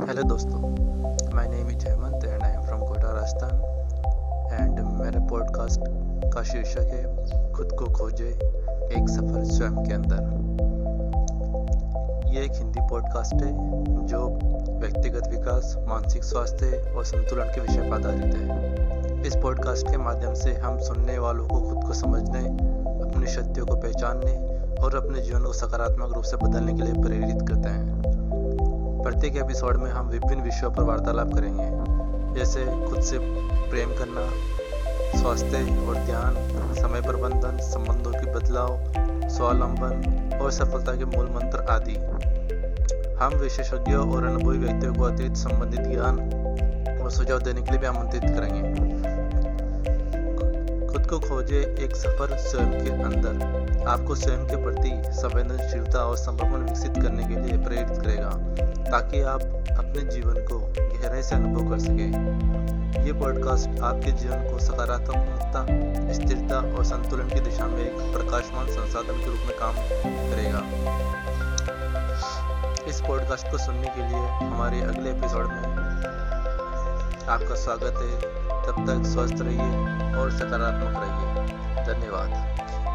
Hello दोस्तों। My name is Hemant and I am from Kota Rajasthan and मेरे podcast का शीर्षक है, खुद को खोजे एक सफ़र स्वयं के अंदर। ये एक हिंदी पॉडकास्ट है, जो व्यक्तिगत विकास, मानसिक स्वास्थ्य और संतुलन के विषय पर आधारित है। इस पॉडकास्ट के माध्यम से हम सुनने वालों को खुद को समझने, अपनी शक्तियों को पहचानने और अपने जीवन को सकारात्मक रूप से बदलने के लिए प्रेरित करते हैं। प्रत्येक एपिसोड में हम विभिन्न विषयों पर वार्तालाप करेंगे। जैसे खुद से प्रेम करना, स्वास्थ्य और ध्यान, समय प्रबंधन, संबंधों के बदलाव, स्वावलंबन और सफलता के मूल मंत्र आदि। हम विशेषज्ञों और अनुभवी व्यक्तियों को अतिरिक्त संबंधित ज्ञान और सुझाव देने के लिए भी आमंत्रित करेंगे। खुद को खोजे एक सफ़र स्वयं के अंदर। आपको स्वयं के प्रति संवेदनशीलता और समर्पण विकसित करने के लिए प्रेरित करेगा, ताकि आप अपने जीवन को गहराई से अनुभव कर सके। ये पॉडकास्ट आपके जीवन को सकारात्मकता, स्थिरता और संतुलन की दिशा में एक प्रकाशमान संसाधन के रूप में काम करेगा। इस पॉडकास्ट को सुनने के लिए हमारे अगले एपिसोड में आपका स्वागत है। तब तक स्वस्थ रहिए और सकारात्मक रहिए। धन्यवाद।